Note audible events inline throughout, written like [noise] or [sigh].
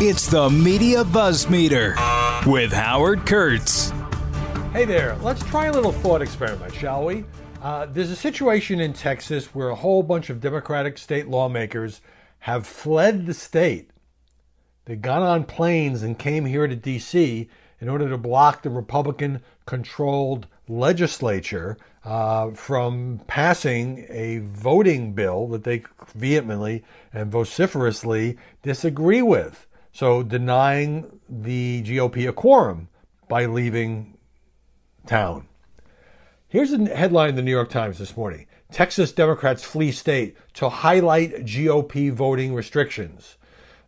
It's the Media Buzz Meter with Howard Kurtz. Hey there, let's try a little thought experiment, shall we? Uh, there's a situation in Texas where a whole bunch of Democratic state lawmakers have fled the state. They got on planes and came here to D.C. in order to block the Republican controlled legislature uh, from passing a voting bill that they vehemently and vociferously disagree with. So, denying the GOP a quorum by leaving town. Here's a headline in the New York Times this morning Texas Democrats flee state to highlight GOP voting restrictions.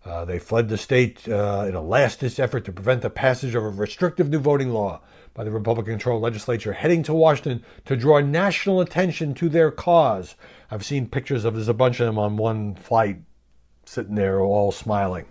Uh, they fled the state uh, in a last ditch effort to prevent the passage of a restrictive new voting law by the Republican controlled legislature, heading to Washington to draw national attention to their cause. I've seen pictures of there's a bunch of them on one flight sitting there all smiling.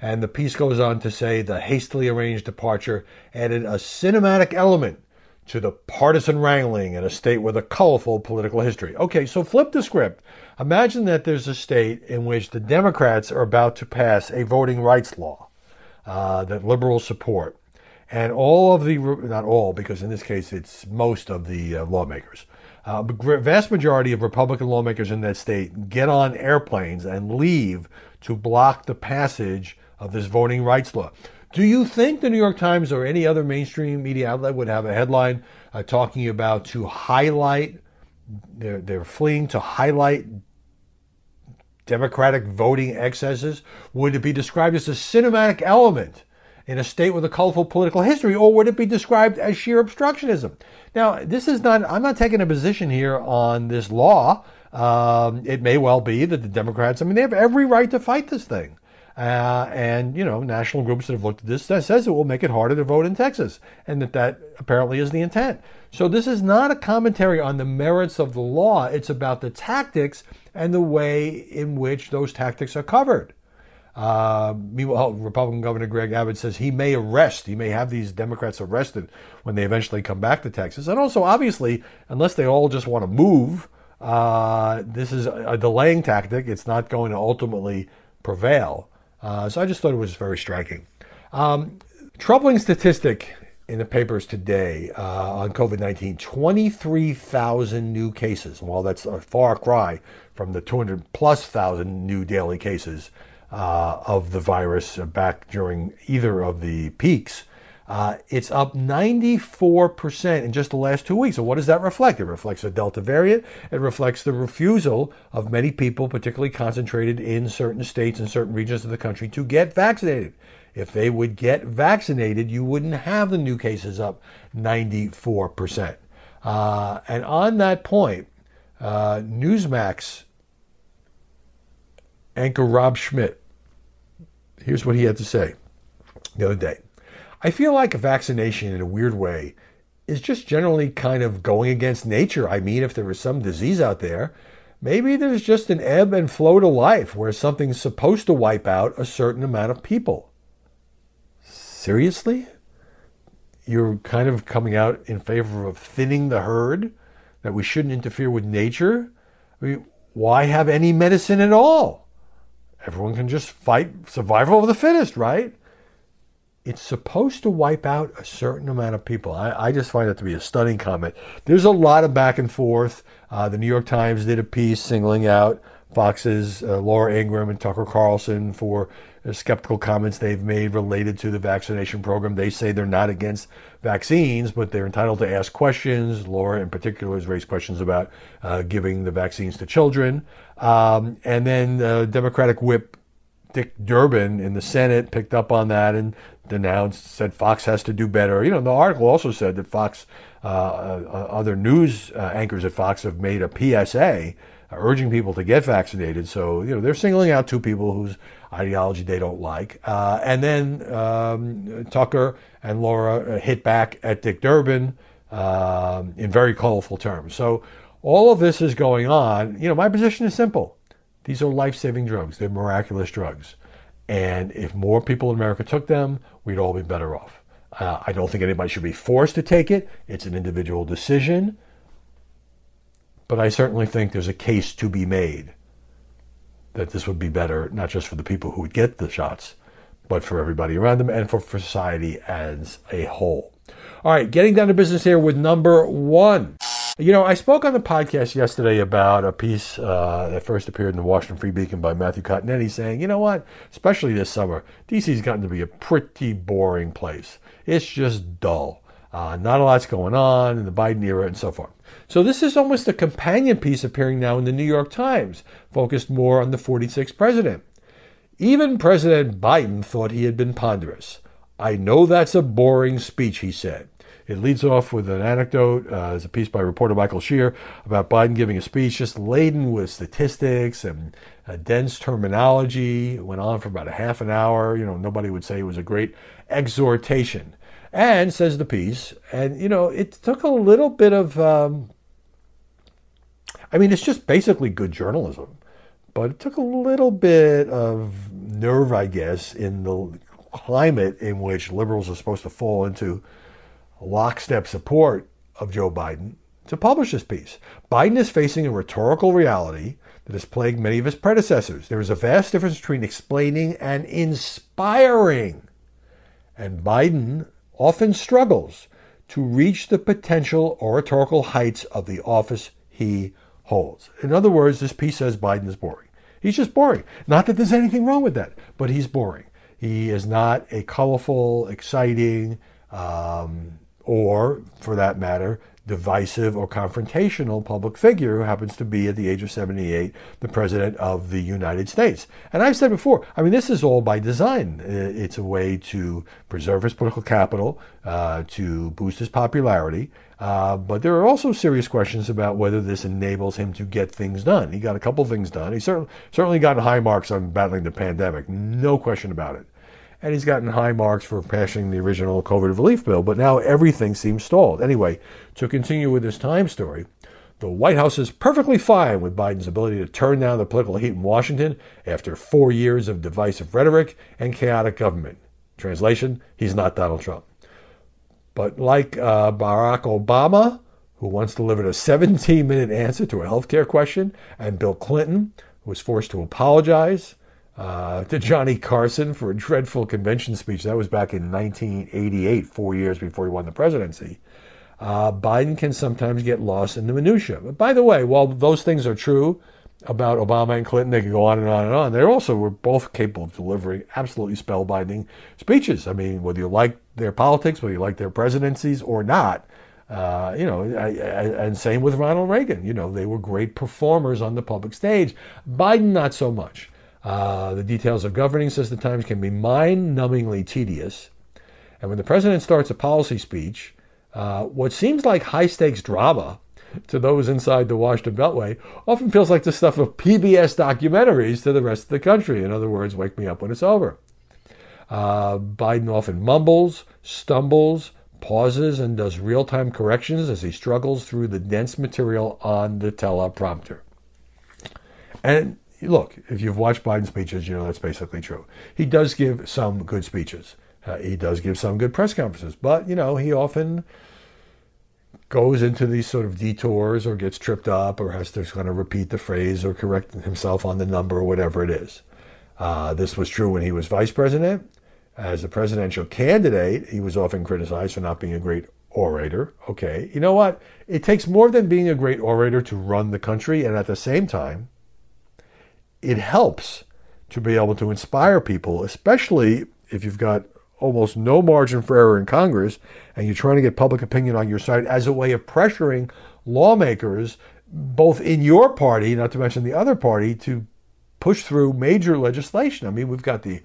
And the piece goes on to say the hastily arranged departure added a cinematic element to the partisan wrangling in a state with a colorful political history. Okay, so flip the script. Imagine that there's a state in which the Democrats are about to pass a voting rights law uh, that liberals support. And all of the, not all, because in this case it's most of the uh, lawmakers, uh, vast majority of Republican lawmakers in that state get on airplanes and leave to block the passage of this voting rights law. Do you think the New York Times or any other mainstream media outlet would have a headline uh, talking about to highlight, they're, they're fleeing to highlight Democratic voting excesses? Would it be described as a cinematic element in a state with a colorful political history, or would it be described as sheer obstructionism? Now, this is not, I'm not taking a position here on this law. Um, it may well be that the Democrats, I mean, they have every right to fight this thing. Uh, and you know, national groups that have looked at this that says it will make it harder to vote in Texas, and that that apparently is the intent. So this is not a commentary on the merits of the law; it's about the tactics and the way in which those tactics are covered. Uh, meanwhile, Republican Governor Greg Abbott says he may arrest, he may have these Democrats arrested when they eventually come back to Texas. And also, obviously, unless they all just want to move, uh, this is a delaying tactic. It's not going to ultimately prevail. Uh, so I just thought it was very striking. Um, troubling statistic in the papers today uh, on COVID 19 23,000 new cases. While that's a far cry from the 200 plus thousand new daily cases uh, of the virus back during either of the peaks, uh, it's up 94% in just the last two weeks. So, what does that reflect? It reflects the Delta variant. It reflects the refusal of many people, particularly concentrated in certain states and certain regions of the country, to get vaccinated. If they would get vaccinated, you wouldn't have the new cases up 94%. Uh, and on that point, uh, Newsmax anchor Rob Schmitt, here's what he had to say the other day. I feel like a vaccination in a weird way is just generally kind of going against nature. I mean, if there was some disease out there, maybe there's just an ebb and flow to life where something's supposed to wipe out a certain amount of people. Seriously? You're kind of coming out in favor of thinning the herd, that we shouldn't interfere with nature? I mean, why have any medicine at all? Everyone can just fight survival of the fittest, right? It's supposed to wipe out a certain amount of people. I, I, just find that to be a stunning comment. There's a lot of back and forth. Uh, the New York Times did a piece singling out Fox's uh, Laura Ingraham and Tucker Carlson for uh, skeptical comments they've made related to the vaccination program. They say they're not against vaccines, but they're entitled to ask questions. Laura, in particular, has raised questions about uh, giving the vaccines to children. Um, and then uh, Democratic whip Dick Durbin in the Senate picked up on that and denounced, said Fox has to do better. You know, the article also said that Fox, uh, uh, other news uh, anchors at Fox have made a PSA urging people to get vaccinated. So, you know, they're singling out two people whose ideology they don't like. Uh, and then um, Tucker and Laura uh, hit back at Dick Durbin in very colorful terms. So, all of this is going on. You know, my position is simple. These are life saving drugs, they're miraculous drugs. And if more people in America took them, we'd all be better off. Uh, I don't think anybody should be forced to take it. It's an individual decision. But I certainly think there's a case to be made that this would be better, not just for the people who would get the shots, but for everybody around them and for society as a whole. All right, getting down to business here with number one. You know, I spoke on the podcast yesterday about a piece uh, that first appeared in the Washington Free Beacon by Matthew Continetti saying, you know what, especially this summer, DC's gotten to be a pretty boring place. It's just dull. Uh, not a lot's going on in the Biden era and so forth. So this is almost a companion piece appearing now in the New York Times, focused more on the 46th president. Even President Biden thought he had been ponderous. I know that's a boring speech, he said. It leads off with an anecdote. Uh, there's a piece by reporter Michael Shear about Biden giving a speech just laden with statistics and a dense terminology. It went on for about a half an hour. You know, nobody would say it was a great exhortation. And says the piece, and you know, it took a little bit of. Um, I mean, it's just basically good journalism, but it took a little bit of nerve, I guess, in the climate in which liberals are supposed to fall into lockstep support of Joe Biden to publish this piece. Biden is facing a rhetorical reality that has plagued many of his predecessors. There is a vast difference between explaining and inspiring. And Biden often struggles to reach the potential oratorical heights of the office he holds. In other words, this piece says Biden is boring. He's just boring. Not that there's anything wrong with that, but he's boring. He is not a colorful, exciting, um, or, for that matter, divisive or confrontational public figure who happens to be at the age of 78 the president of the United States. And I've said before, I mean, this is all by design. It's a way to preserve his political capital, uh, to boost his popularity. Uh, but there are also serious questions about whether this enables him to get things done. He got a couple things done. He certainly certainly gotten high marks on battling the pandemic, no question about it and he's gotten high marks for passing the original COVID relief bill, but now everything seems stalled. Anyway, to continue with this time story, the White House is perfectly fine with Biden's ability to turn down the political heat in Washington after four years of divisive rhetoric and chaotic government. Translation, he's not Donald Trump. But like uh, Barack Obama, who once delivered a 17 minute answer to a healthcare question, and Bill Clinton, who was forced to apologize, uh, to Johnny Carson for a dreadful convention speech. That was back in 1988, four years before he won the presidency. Uh, Biden can sometimes get lost in the minutia. But by the way, while those things are true about Obama and Clinton, they can go on and on and on. They also were both capable of delivering absolutely spellbinding speeches. I mean, whether you like their politics, whether you like their presidencies or not, uh, you know, I, I, and same with Ronald Reagan. You know, they were great performers on the public stage. Biden, not so much. Uh, the details of governing, says the Times, can be mind numbingly tedious. And when the president starts a policy speech, uh, what seems like high stakes drama to those inside the Washington Beltway often feels like the stuff of PBS documentaries to the rest of the country. In other words, wake me up when it's over. Uh, Biden often mumbles, stumbles, pauses, and does real time corrections as he struggles through the dense material on the teleprompter. And look, if you've watched Biden's speeches, you know that's basically true. He does give some good speeches. Uh, he does give some good press conferences, but you know he often goes into these sort of detours or gets tripped up or has to kind of repeat the phrase or correct himself on the number or whatever it is. Uh, this was true when he was vice president. As a presidential candidate, he was often criticized for not being a great orator. Okay, you know what? It takes more than being a great orator to run the country, and at the same time, it helps to be able to inspire people, especially if you've got almost no margin for error in Congress and you're trying to get public opinion on your side as a way of pressuring lawmakers, both in your party, not to mention the other party, to push through major legislation. I mean, we've got the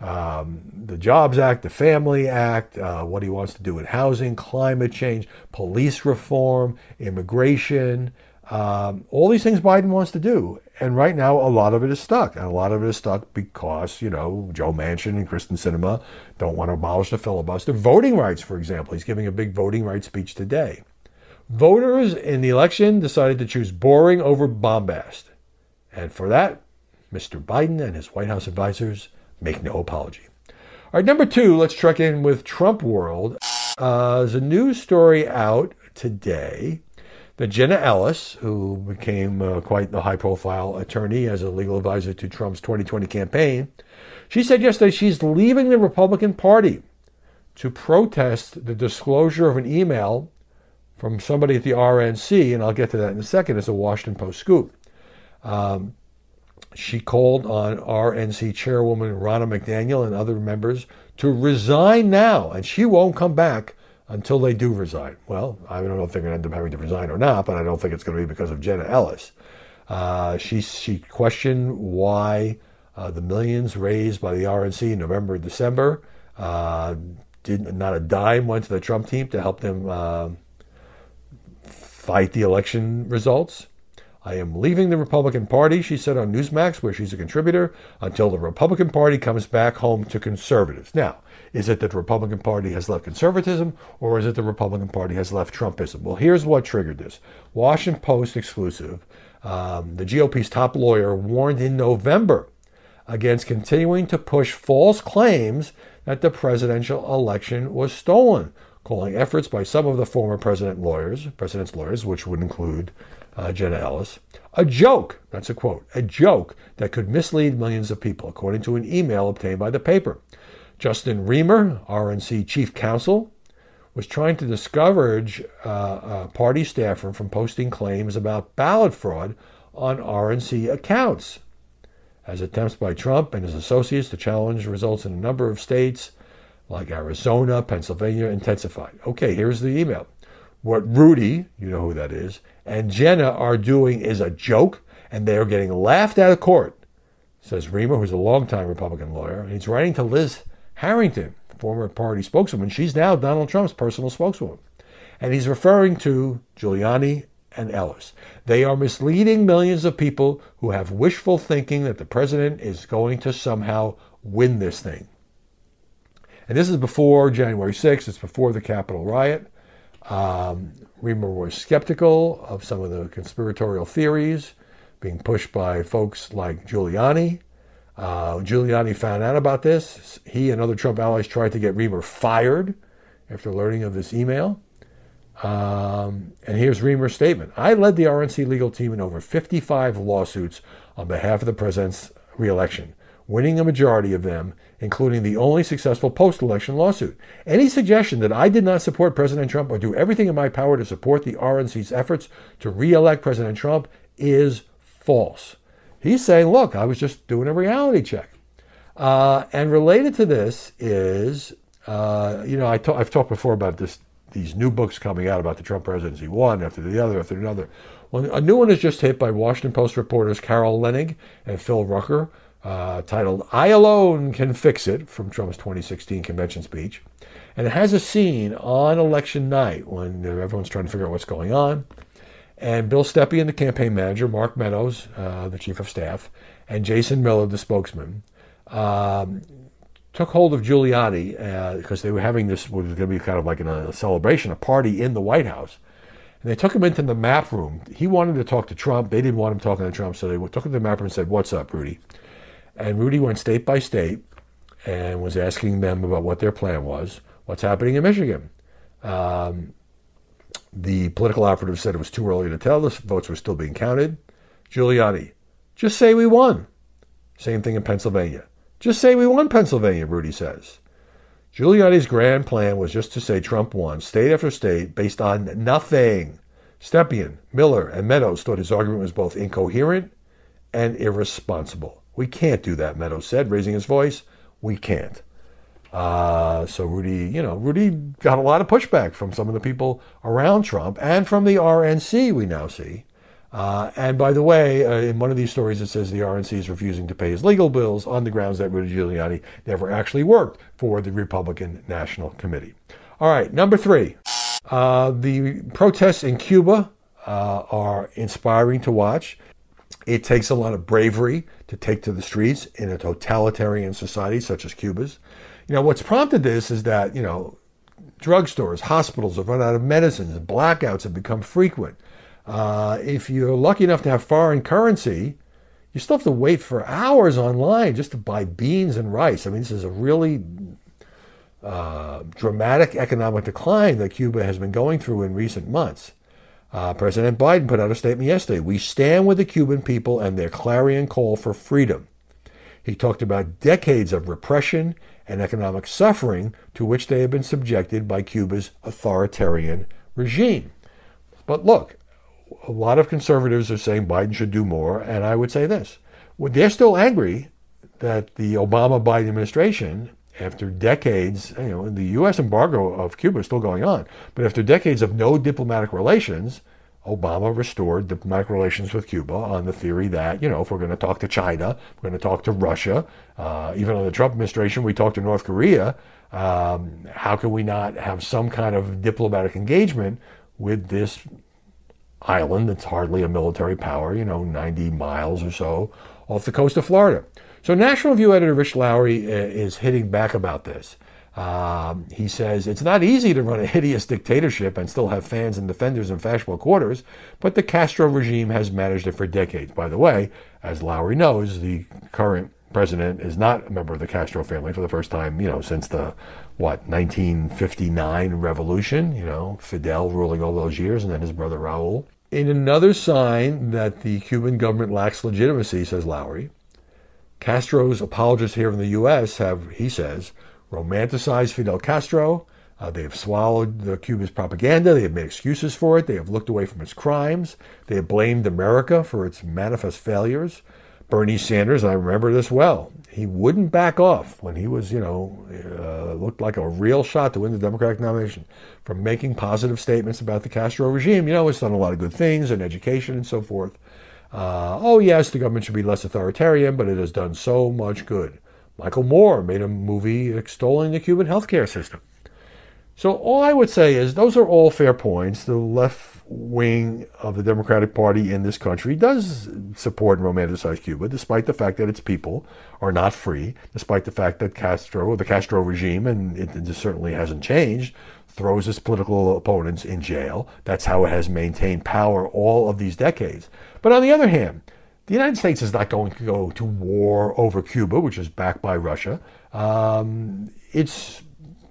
um, the Jobs Act, the Family Act, uh, what he wants to do in housing, climate change, police reform, immigration, um, all these things Biden wants to do. And right now, a lot of it is stuck. And a lot of it is stuck because, you know, Joe Manchin and Kyrsten Sinema don't want to abolish the filibuster. Voting rights, for example. He's giving a big voting rights speech today. Voters in the election decided to choose boring over bombast. And for that, Mr. Biden and his White House advisors make no apology. All right, number two, let's check in with Trump World. Uh, there's a news story out today Jenna Ellis, who became uh, quite the high profile attorney as a legal advisor to Trump's 2020 campaign, she said yesterday she's leaving the Republican Party to protest the disclosure of an email from somebody at the RNC, and I'll get to that in a second. It's a Washington Post scoop. Um, she called on RNC chairwoman Ronna McDaniel and other members to resign now, and she won't come back until they do resign. Well, I don't know if they're going to end up having to resign or not, but I don't think it's going to be because of Jenna Ellis. Uh, she, she questioned why uh, the millions raised by the RNC in November and December uh, did not a dime went to the Trump team to help them uh, fight the election results. I am leaving the Republican Party, she said on Newsmax, where she's a contributor, until the Republican Party comes back home to conservatives. Now, is it that the Republican Party has left conservatism, or is it the Republican Party has left Trumpism? Well, here's what triggered this Washington Post exclusive. Um, the GOP's top lawyer warned in November against continuing to push false claims that the presidential election was stolen, calling efforts by some of the former president lawyers, president's lawyers, which would include uh, Jenna Ellis, a joke, that's a quote, a joke that could mislead millions of people, according to an email obtained by the paper. Justin Riemer, RNC chief counsel, was trying to discourage uh, a party staffer from posting claims about ballot fraud on RNC accounts. As attempts by Trump and his associates to challenge results in a number of states like Arizona, Pennsylvania intensified. Okay, here's the email. What Rudy, you know who that is, and Jenna are doing is a joke, and they are getting laughed out of court, says Riemer, who's a longtime Republican lawyer. And he's writing to Liz Harrington, former party spokeswoman. She's now Donald Trump's personal spokeswoman. And he's referring to Giuliani and Ellis. They are misleading millions of people who have wishful thinking that the president is going to somehow win this thing. And this is before January 6th, it's before the Capitol riot. Um, Riemer was skeptical of some of the conspiratorial theories being pushed by folks like Giuliani. Uh, Giuliani found out about this. He and other Trump allies tried to get Riemer fired after learning of this email. Um, and here's Riemer's statement I led the RNC legal team in over 55 lawsuits on behalf of the president's reelection, winning a majority of them including the only successful post election lawsuit. Any suggestion that I did not support President Trump or do everything in my power to support the RNC's efforts to re elect President Trump is false. He's saying, look, I was just doing a reality check. Uh, and related to this is, uh, you know, I have talked before about this these new books coming out about the Trump presidency, one after the other after another. Well, a new one is just hit by Washington Post reporters Carol Leonnig and Phil Rucker, uh, titled I Alone Can Fix It from Trump's 2016 convention speech. And it has a scene on election night when everyone's trying to figure out what's going on. And Bill Stepien, the campaign manager, Mark Meadows, uh, the chief of staff, and Jason Miller, the spokesman, um, took hold of Giuliani uh, because they were having this, was going to be kind of like a celebration, a party in the White House. And they took him into the map room. He wanted to talk to Trump. They didn't want him talking to Trump, so they took him to the map room and said, What's up, Rudy? And Rudy went state by state and was asking them about what their plan was, what's happening in Michigan. Um, the political operative said it was too early to tell. The votes were still being counted. Giuliani, just say we won. Same thing in Pennsylvania. Just say we won Pennsylvania, Rudy says. Giuliani's grand plan was just to say Trump won, state after state, based on nothing. Stepien, Miller, and Meadows thought his argument was both incoherent and irresponsible. We can't do that, Meadows said, raising his voice. We can't. Uh, so Rudy, you know, Rudy got a lot of pushback from some of the people around Trump and from the RNC, we now see. Uh, and by the way, uh, in one of these stories, it says the RNC is refusing to pay his legal bills on the grounds that Rudy Giuliani never actually worked for the Republican National Committee. All right, number three. Uh, the protests in Cuba uh, are inspiring to watch. It takes a lot of bravery to take to the streets in a totalitarian society such as Cuba's. You know, what's prompted this is that, you know, drugstores, hospitals have run out of medicines, blackouts have become frequent. Uh, if you're lucky enough to have foreign currency, you still have to wait for hours online just to buy beans and rice. I mean, this is a really uh, dramatic economic decline that Cuba has been going through in recent months. Uh, President Biden put out a statement yesterday. We stand with the Cuban people and their clarion call for freedom. He talked about decades of repression and economic suffering to which they have been subjected by Cuba's authoritarian regime. But look, a lot of conservatives are saying Biden should do more, and I would say this. They're still angry that the Obama Biden administration, after decades, you know, the U.S. embargo of Cuba is still going on, but after decades of no diplomatic relations, Obama restored diplomatic relations with Cuba on the theory that, you know, if we're going to talk to China, we're going to talk to Russia, uh, even under the Trump administration, we talked to North Korea. Um, how can we not have some kind of diplomatic engagement with this island that's hardly a military power, you know, 90 miles or so off the coast of Florida? So, National Review editor Rich Lowry uh, is hitting back about this. Um, he says it's not easy to run a hideous dictatorship and still have fans and defenders in fashionable quarters, but the Castro regime has managed it for decades. By the way, as Lowry knows, the current president is not a member of the Castro family for the first time, you know, since the what 1959 revolution. You know, Fidel ruling all those years, and then his brother Raul. In another sign that the Cuban government lacks legitimacy, says Lowry, Castro's apologists here in the U.S. have, he says, romanticized Fidel Castro. Uh, they have swallowed the Cuba's propaganda. They have made excuses for it. They have looked away from its crimes. They have blamed America for its manifest failures. Bernie Sanders, I remember this well. He wouldn't back off when he was, you know, uh, looked like a real shot to win the Democratic nomination from making positive statements about the Castro regime. You know, it's done a lot of good things in education and so forth. Uh, oh, yes, the government should be less authoritarian, but it has done so much good. Michael Moore made a movie extolling the Cuban healthcare system. So all I would say is those are all fair points. The left wing of the Democratic Party in this country does support and romanticize Cuba, despite the fact that its people are not free, despite the fact that Castro, the Castro regime, and it, it certainly hasn't changed, throws its political opponents in jail. That's how it has maintained power all of these decades. But on the other hand, the United States is not going to go to war over Cuba, which is backed by Russia. Um, it's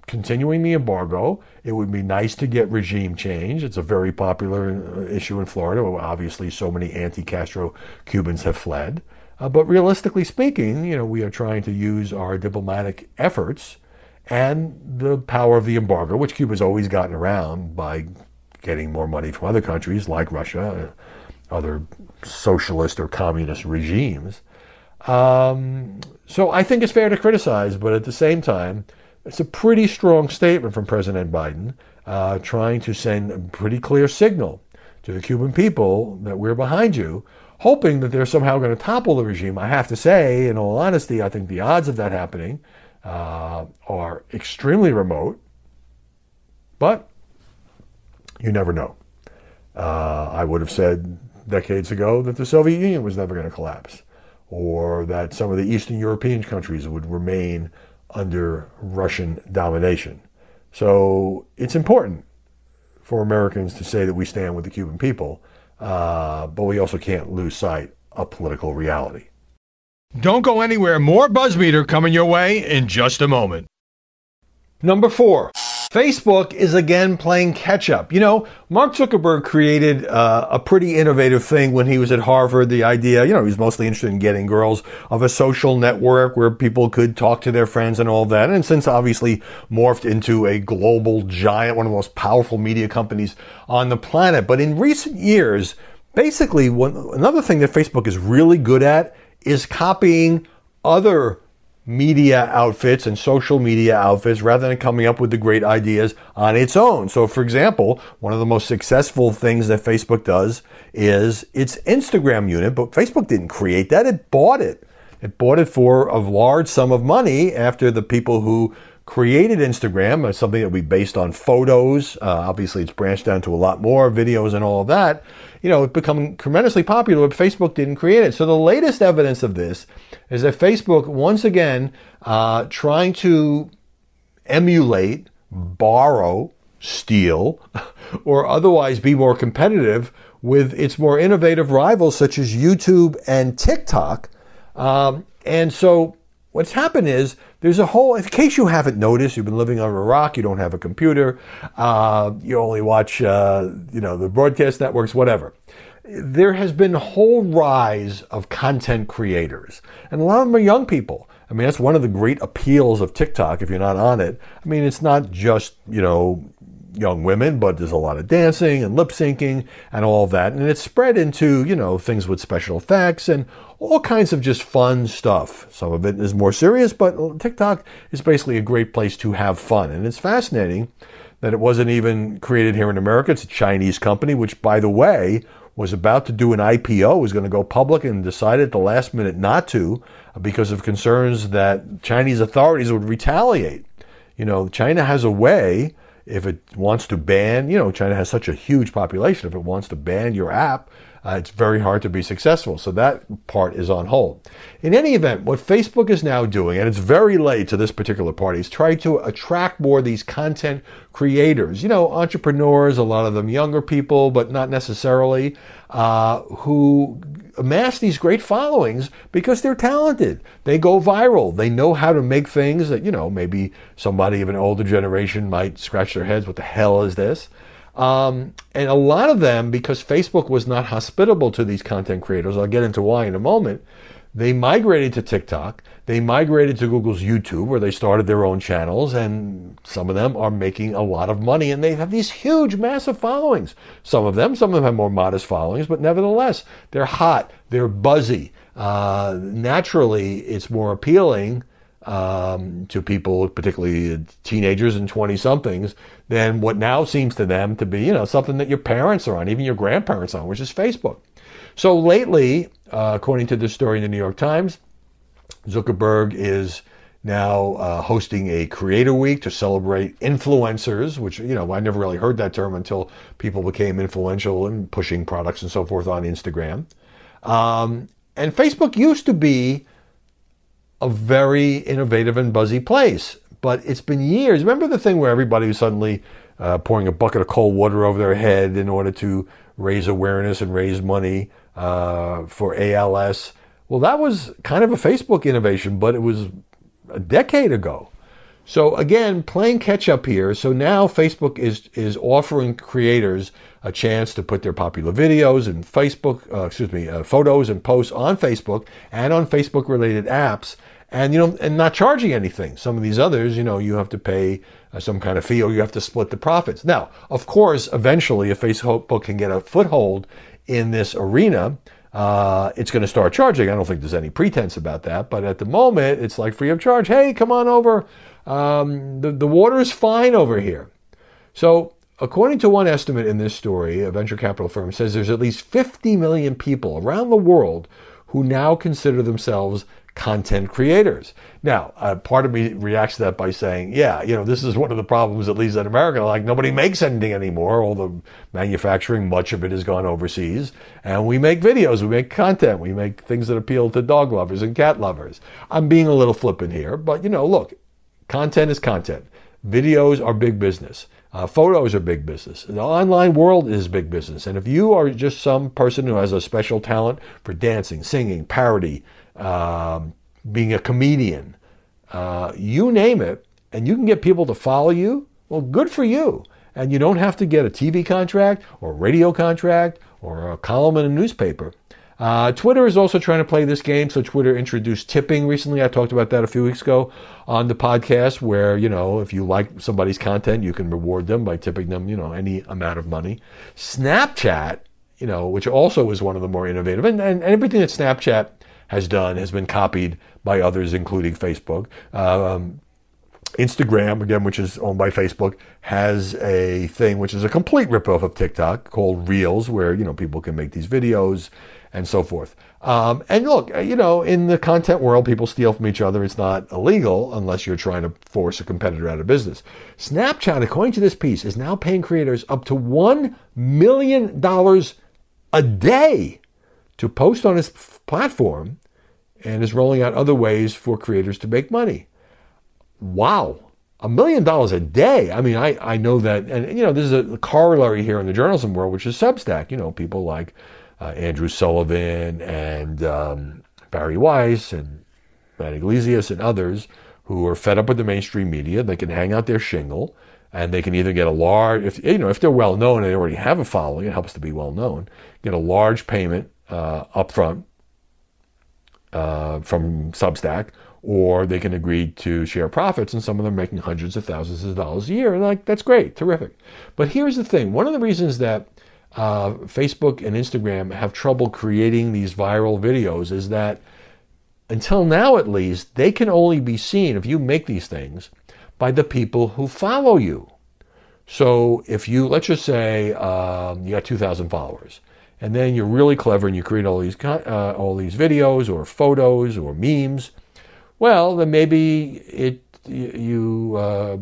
continuing the embargo. It would be nice to get regime change. It's a very popular uh, issue in Florida. Obviously, so many anti-Castro Cubans have fled. Uh, but realistically speaking, you know, we are trying to use our diplomatic efforts and the power of the embargo, which Cuba's always gotten around by getting more money from other countries like Russia, uh, other socialist or communist regimes. Um, so I think it's fair to criticize, but at the same time, it's a pretty strong statement from President Biden uh, trying to send a pretty clear signal to the Cuban people that we're behind you, hoping that they're somehow going to topple the regime. I have to say, in all honesty, I think the odds of that happening uh, are extremely remote, but you never know. Uh, I would have said decades ago that the Soviet Union was never going to collapse, or that some of the Eastern European countries would remain under Russian domination. So it's important for Americans to say that we stand with the Cuban people, uh, but we also can't lose sight of political reality. Don't go anywhere. More Buzzmeter coming your way in just a moment. Number four. Facebook is again playing catch up. You know, Mark Zuckerberg created uh, a pretty innovative thing when he was at Harvard. The idea, you know, he was mostly interested in getting girls of a social network where people could talk to their friends and all that. And since obviously morphed into a global giant, one of the most powerful media companies on the planet. But in recent years, basically, one, another thing that Facebook is really good at is copying other media outfits and social media outfits rather than coming up with the great ideas on its own. So, for example, one of the most successful things that Facebook does is its Instagram unit, but Facebook didn't create that, it bought it. It bought it for a large sum of money after the people who created Instagram something that we based on photos. Uh, obviously, it's branched down to a lot more videos and all of that. You know, it's become tremendously popular, but Facebook didn't create it. So the latest evidence of this is that Facebook, once again, uh, trying to emulate, borrow, steal, [laughs] or otherwise be more competitive with its more innovative rivals such as YouTube and TikTok. Um, and so what's happened is there's a whole, in case you haven't noticed, you've been living under a rock, you don't have a computer, uh, you only watch, uh, you know, the broadcast networks, whatever. There has been a whole rise of content creators, and a lot of them are young people. I mean, that's one of the great appeals of TikTok if you're not on it. I mean, it's not just, you know, young women, but there's a lot of dancing and lip syncing and all that. And it's spread into, you know, things with special effects and all kinds of just fun stuff. Some of it is more serious, but TikTok is basically a great place to have fun. And it's fascinating that it wasn't even created here in America. It's a Chinese company, which, by the way, was about to do an IPO, was going to go public and decided at the last minute not to because of concerns that Chinese authorities would retaliate. You know, China has a way if it wants to ban, you know, China has such a huge population. If it wants to ban your app, uh, it's very hard to be successful. So that part is on hold. In any event, what Facebook is now doing, and it's very late to this particular party, is trying to attract more of these content creators, you know, entrepreneurs, a lot of them younger people, but not necessarily, uh, who amass these great followings because they're talented. They go viral. They know how to make things that, you know, maybe somebody of an older generation might scratch their heads. What the hell is this? Um, and a lot of them, because Facebook was not hospitable to these content creators, I'll get into why in a moment, they migrated to TikTok. They migrated to Google's YouTube, where they started their own channels, and some of them are making a lot of money, and they have these huge, massive followings. Some of them, some of them have more modest followings, but nevertheless, they're hot, they're buzzy. Uh, naturally, it's more appealing um, to people, particularly teenagers and 20 somethings, than what now seems to them to be, you know, something that your parents are on, even your grandparents on, which is Facebook. So lately, uh, according to this story in the New York Times, Zuckerberg is now uh, hosting a creator week to celebrate influencers, which, you know, I never really heard that term until people became influential and pushing products and so forth on Instagram. Um, and Facebook used to be a very innovative and buzzy place. But it's been years. Remember the thing where everybody was suddenly uh, pouring a bucket of cold water over their head in order to raise awareness and raise money uh, for ALS? Well, that was kind of a Facebook innovation, but it was a decade ago. So again, playing catch up here. So now Facebook is is offering creators a chance to put their popular videos and Facebook, uh, excuse me, uh, photos and posts on Facebook and on Facebook related apps and you know and not charging anything some of these others you know you have to pay uh, some kind of fee or you have to split the profits now of course eventually if facebook can get a foothold in this arena uh, it's going to start charging. I don't think there's any pretense about that but at the moment it's like free of charge. Hey come on over. Um, the, the water is fine over here. So according to one estimate in this story a venture capital firm says there's at least 50 million people around the world who now consider themselves content creators. Now, uh, part of me reacts to that by saying, yeah, you know, this is one of the problems, at least in America. Like, nobody makes anything anymore. All the manufacturing, much of it has gone overseas. And we make videos, we make content, we make things that appeal to dog lovers and cat lovers. I'm being a little flippant here, but, you know, look, content is content. Videos are big business. Uh, photos are big business. The online world is big business. And if you are just some person who has a special talent for dancing, singing, parody, um, being a comedian, uh, you name it, and you can get people to follow you, well, good for you. And you don't have to get a TV contract or a radio contract or a column in a newspaper. Uh, Twitter is also trying to play this game. So Twitter introduced tipping recently. I talked about that a few weeks ago on the podcast, where you know if you like somebody's content, you can reward them by tipping them, you know, any amount of money. Snapchat, you know, which also is one of the more innovative, and, and, and everything that Snapchat has done has been copied by others, including Facebook. Um, Instagram, again, which is owned by Facebook, has a thing which is a complete ripoff of TikTok called Reels, where you know people can make these videos and so forth. Um, and look, uh, you know, in the content world, people steal from each other. It's not illegal unless you're trying to force a competitor out of business. Snapchat, according to this piece, is now paying creators up to one million dollars a day to post on its platform and is rolling out other ways for creators to make money. Wow. A million dollars a day. I mean, I, I know that, and you know, there's a corollary here in the journalism world, which is Substack. You know, people like uh, Andrew Sullivan and um, Bari Weiss and Matt Yglesias and others who are fed up with the mainstream media. They can hang out their shingle and they can either get a large, if you know, if they're well known and they already have a following, it helps to be well known, get a large payment uh, upfront uh, from Substack, or they can agree to share profits, and some of them are making hundreds of thousands of dollars a year. Like that's great, terrific. But here's the thing: one of the reasons that uh, Facebook and Instagram have trouble creating these viral videos is that until now, at least, they can only be seen if you make these things by the people who follow you. So if you, let's just say, um, you got 2,000 followers, and then you're really clever and you create all these uh, all these videos or photos or memes, well, then maybe it you uh,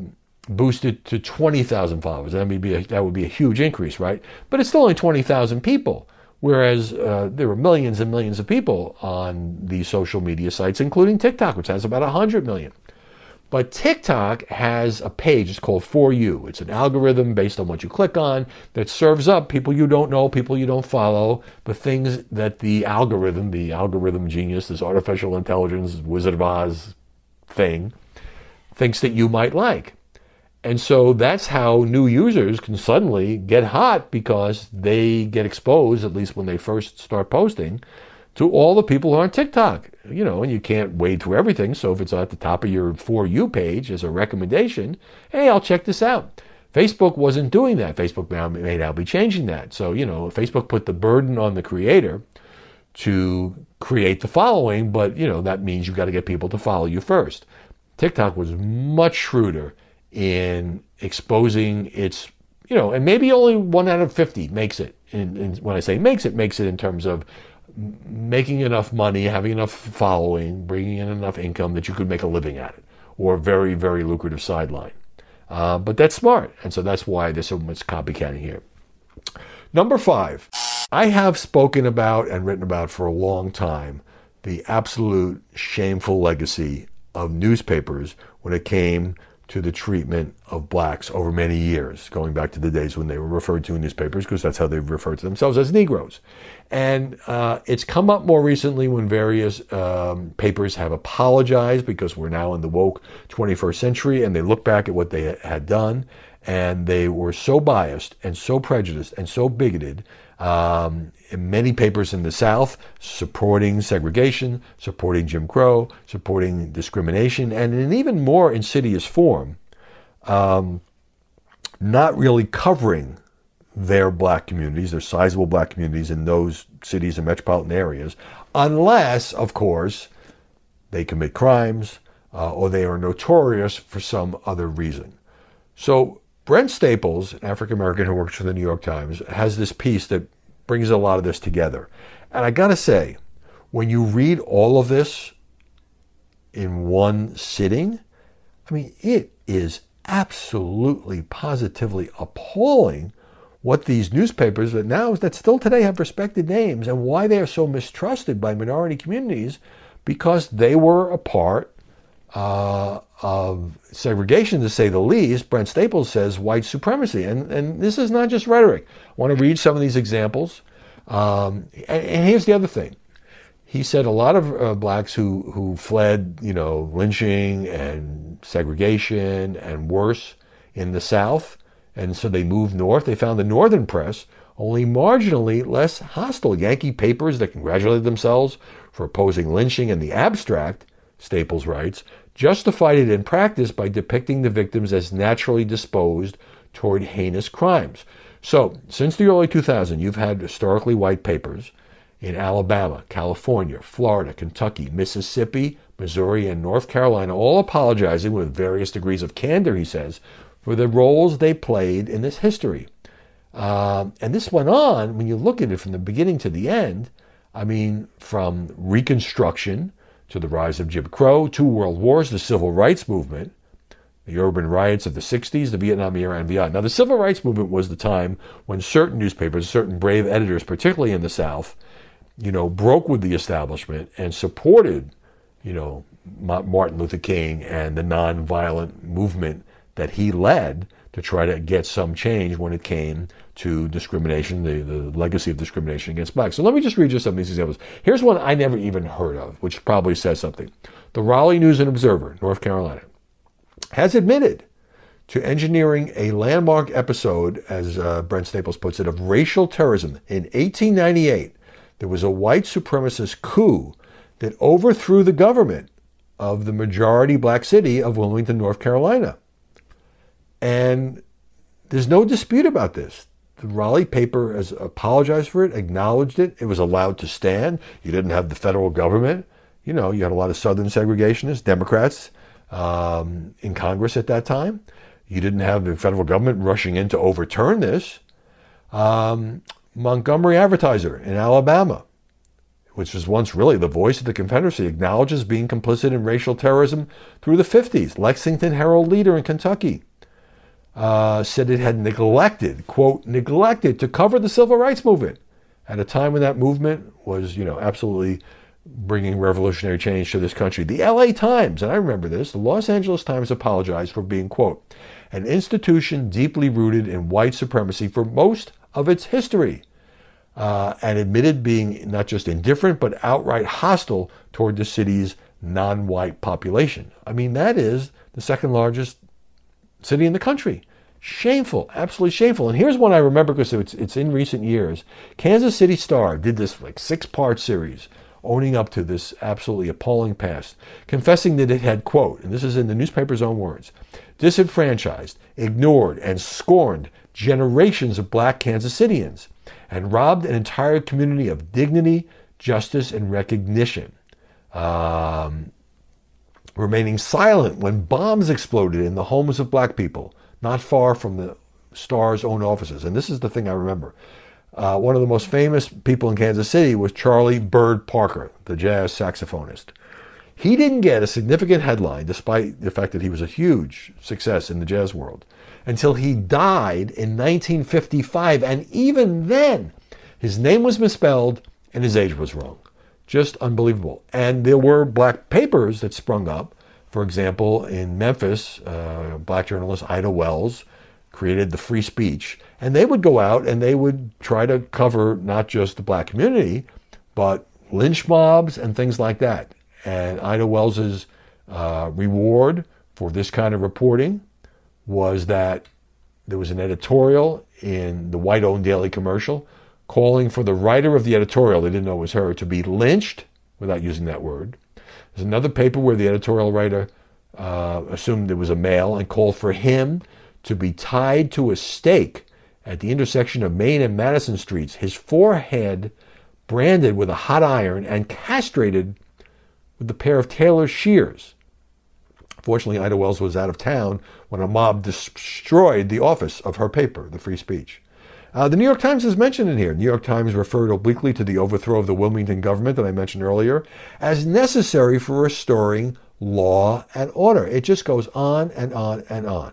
boost it to 20,000 followers. That would be a, that would be a huge increase, right? But it's still only 20,000 people. Whereas uh, there are millions and millions of people on these social media sites, including TikTok, which has about 100 million. But TikTok has a page, it's called For You. It's an algorithm based on what you click on that serves up people you don't know, people you don't follow, the things that the algorithm, the algorithm genius, this artificial intelligence, Wizard of Oz thing, thinks that you might like. And so that's how new users can suddenly get hot because they get exposed, at least when they first start posting, to all the people who are on TikTok. You know, and you can't wade through everything. So if it's at the top of your For You page as a recommendation, hey, I'll check this out. Facebook wasn't doing that. Facebook now may now be changing that. So, you know, Facebook put the burden on the creator to create the following, but, you know, that means you've got to get people to follow you first. TikTok was much shrewder in exposing its, you know, and maybe only one out of 50 makes it. And, when I say makes it, makes it in terms of making enough money, having enough following, bringing in enough income that you could make a living at it, or a very, very lucrative sideline. Uh, but that's smart, and so that's why there's so much copycatting here. Number five, I have spoken about and written about for a long time the absolute shameful legacy of newspapers when it came to the treatment of blacks over many years, going back to the days when they were referred to in newspapers, because that's how they referred to themselves as Negroes. And uh, it's come up more recently when various um, papers have apologized because we're now in the woke 21st century and they look back at what they had done and they were so biased and so prejudiced and so bigoted. Um, many papers in the South supporting segregation, supporting Jim Crow, supporting discrimination, and in an even more insidious form, um, not really covering their black communities, their sizable black communities in those cities and metropolitan areas, unless, of course, they commit crimes uh, or they are notorious for some other reason. So Brent Staples, an African American who works for the New York Times, has this piece that brings a lot of this together. And I got to say, when you read all of this in one sitting, I mean, it is absolutely positively appalling what these newspapers that now that still today have respected names and why they are so mistrusted by minority communities because they were a part uh, of segregation, to say the least. Brent Staples says white supremacy, and and this is not just rhetoric. I want to read some of these examples. Um, and, and, here's the other thing. He said a lot of uh, blacks who who fled, you know, lynching and segregation and worse in the South and so they moved north. They found the northern press only marginally less hostile. Yankee papers that congratulated themselves for opposing lynching in the abstract, Staples writes, justified it in practice by depicting the victims as naturally disposed toward heinous crimes. So, since the early 2000s, you've had historically white papers in Alabama, California, Florida, Kentucky, Mississippi, Missouri, and North Carolina, all apologizing with various degrees of candor, he says, for the roles they played in this history. Um, and this went on, when you look at it from the beginning to the end, I mean, from Reconstruction to the rise of Jim Crow, two world wars, the civil rights movement, the urban riots of the 60s, the Vietnam era, and beyond. Now, the civil rights movement was the time when certain newspapers, certain brave editors, particularly in the South, you know, broke with the establishment and supported, you know, Martin Luther King and the nonviolent movement that he led to try to get some change when it came to discrimination, the, the legacy of discrimination against blacks. So let me just read you some of these examples. Here's one I never even heard of, which probably says something. The Raleigh News and Observer, North Carolina, has admitted to engineering a landmark episode, as uh, Brent Staples puts it, of racial terrorism. In 1898, there was a white supremacist coup that overthrew the government of the majority black city of Wilmington, North Carolina. And there's no dispute about this. The Raleigh paper has apologized for it, acknowledged it. It was allowed to stand. You didn't have the federal government. You know, you had a lot of Southern segregationists, Democrats um, in Congress at that time. You didn't have the federal government rushing in to overturn this. Um, Montgomery Advertiser in Alabama, which was once really the voice of the Confederacy, acknowledges being complicit in racial terrorism through the 50s. Lexington Herald Leader in Kentucky uh, said it had neglected, quote, neglected to cover the civil rights movement at a time when that movement was, you know, absolutely bringing revolutionary change to this country. The LA Times, and I remember this, the Los Angeles Times apologized for being, quote, an institution deeply rooted in white supremacy for most of its history, uh, and admitted being not just indifferent, but outright hostile toward the city's non white population. I mean, that is the second largest city in the country. Shameful, absolutely shameful. And here's one I remember because it's, it's in recent years. Kansas City Star did this like six part series owning up to this absolutely appalling past, confessing that it had, quote, and this is in the newspaper's own words, disenfranchised, ignored, and scorned generations of black Kansas Citians and robbed an entire community of dignity, justice, and recognition. Um, remaining silent when bombs exploded in the homes of black people not far from the Star's own offices. And this is the thing I remember. Uh, one of the most famous people in Kansas City was Charlie Bird Parker, the jazz saxophonist. He didn't get a significant headline, despite the fact that he was a huge success in the jazz world, until he died in 1955. And even then, his name was misspelled and his age was wrong. Just unbelievable. And there were black papers that sprung up. For example, in Memphis, uh, black journalist Ida Wells created the Free Speech, and they would go out and they would try to cover not just the black community, but lynch mobs and things like that. And Ida Wells's uh, reward for this kind of reporting was that there was an editorial in the white owned daily commercial calling for the writer of the editorial, they didn't know it was her, to be lynched without using that word. There's another paper where the editorial writer uh, assumed it was a male and called for him to be tied to a stake at the intersection of Main and Madison Streets, his forehead branded with a hot iron and castrated with a pair of tailor's shears. Fortunately, Ida Wells was out of town when a mob destroyed the office of her paper, The Free Speech. Uh, the New York Times is mentioned in here. New York Times referred obliquely to the overthrow of the Wilmington government that I mentioned earlier as necessary for restoring law and order. It just goes on and on and on.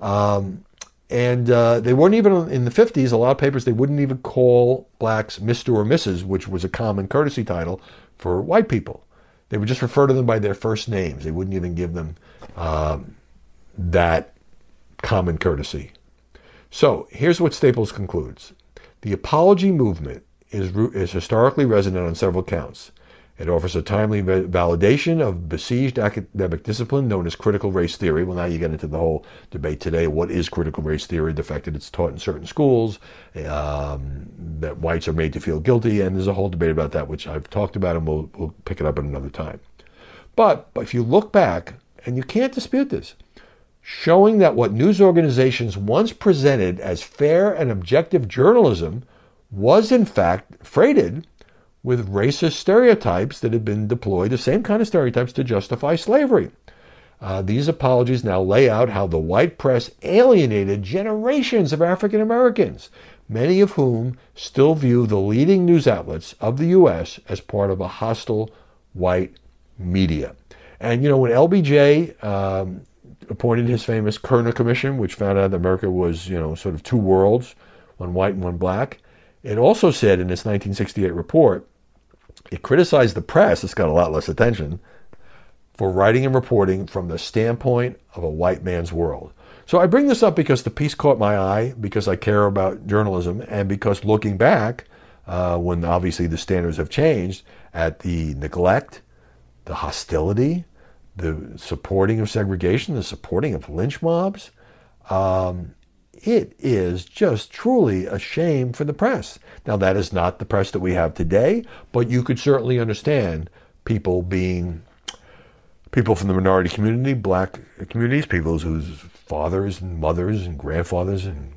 Um, and uh, they weren't even in the 50s, a lot of papers, they wouldn't even call blacks Mr. or Mrs., which was a common courtesy title for white people. They would just refer to them by their first names. They wouldn't even give them um, that common courtesy. So here's what Staples concludes The apology movement is, is historically resonant on several counts. It offers a timely validation of besieged academic discipline known as critical race theory. Well, now you get into the whole debate today. What is critical race theory? The fact that it's taught in certain schools, um, that whites are made to feel guilty, and there's a whole debate about that, which I've talked about, and we'll, we'll pick it up at another time. But, but if you look back, and you can't dispute this, showing that what news organizations once presented as fair and objective journalism was in fact freighted with racist stereotypes that had been deployed, the same kind of stereotypes to justify slavery. Uh, these apologies now lay out how the white press alienated generations of African Americans, many of whom still view the leading news outlets of the U.S. as part of a hostile white media. And you know, when LBJ um, appointed his famous Kerner Commission, which found out that America was, you know, sort of two worlds, one white and one black. It also said in its 1968 report, it criticized the press, it's got a lot less attention, for writing and reporting from the standpoint of a white man's world. So I bring this up because the piece caught my eye, because I care about journalism, and because looking back, uh, when obviously the standards have changed, at the neglect, the hostility, the supporting of segregation, the supporting of lynch mobs, um, it is just truly a shame for the press. Now, that is not the press that we have today, but you could certainly understand people being people from the minority community, black communities, people whose fathers and mothers and grandfathers and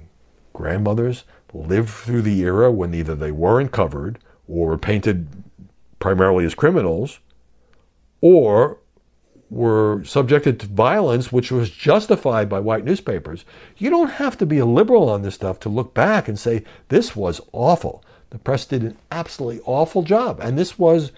grandmothers lived through the era when either they weren't covered or were painted primarily as criminals or were subjected to violence which was justified by white newspapers. You don't have to be a liberal on this stuff to look back and say this was awful. The press did an absolutely awful job and this was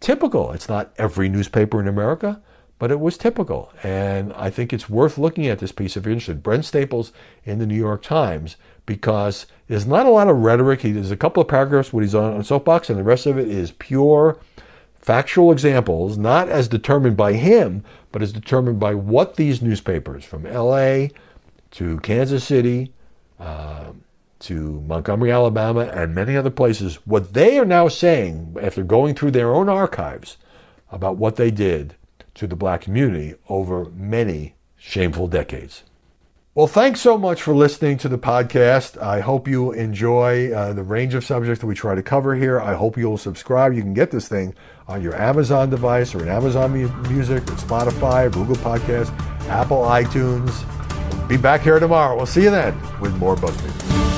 typical. It's not every newspaper in America, but it was typical. And I think it's worth looking at this piece if you're interested. Brent Staples in the New York Times, because there's not a lot of rhetoric. He, there's a couple of paragraphs when he's on, on soapbox, and the rest of it is pure factual examples, not as determined by him, but as determined by what these newspapers from LA to Kansas City uh, to Montgomery, Alabama, and many other places, what they are now saying after going through their own archives about what they did to the black community over many shameful decades. Well, thanks so much for listening to the podcast. I hope you enjoy uh, the range of subjects that we try to cover here. I hope you'll subscribe. You can get this thing on your Amazon device or in Amazon Music or Spotify, Google Podcast, Apple iTunes. Be back here tomorrow. We'll see you then with more BuzzFeed.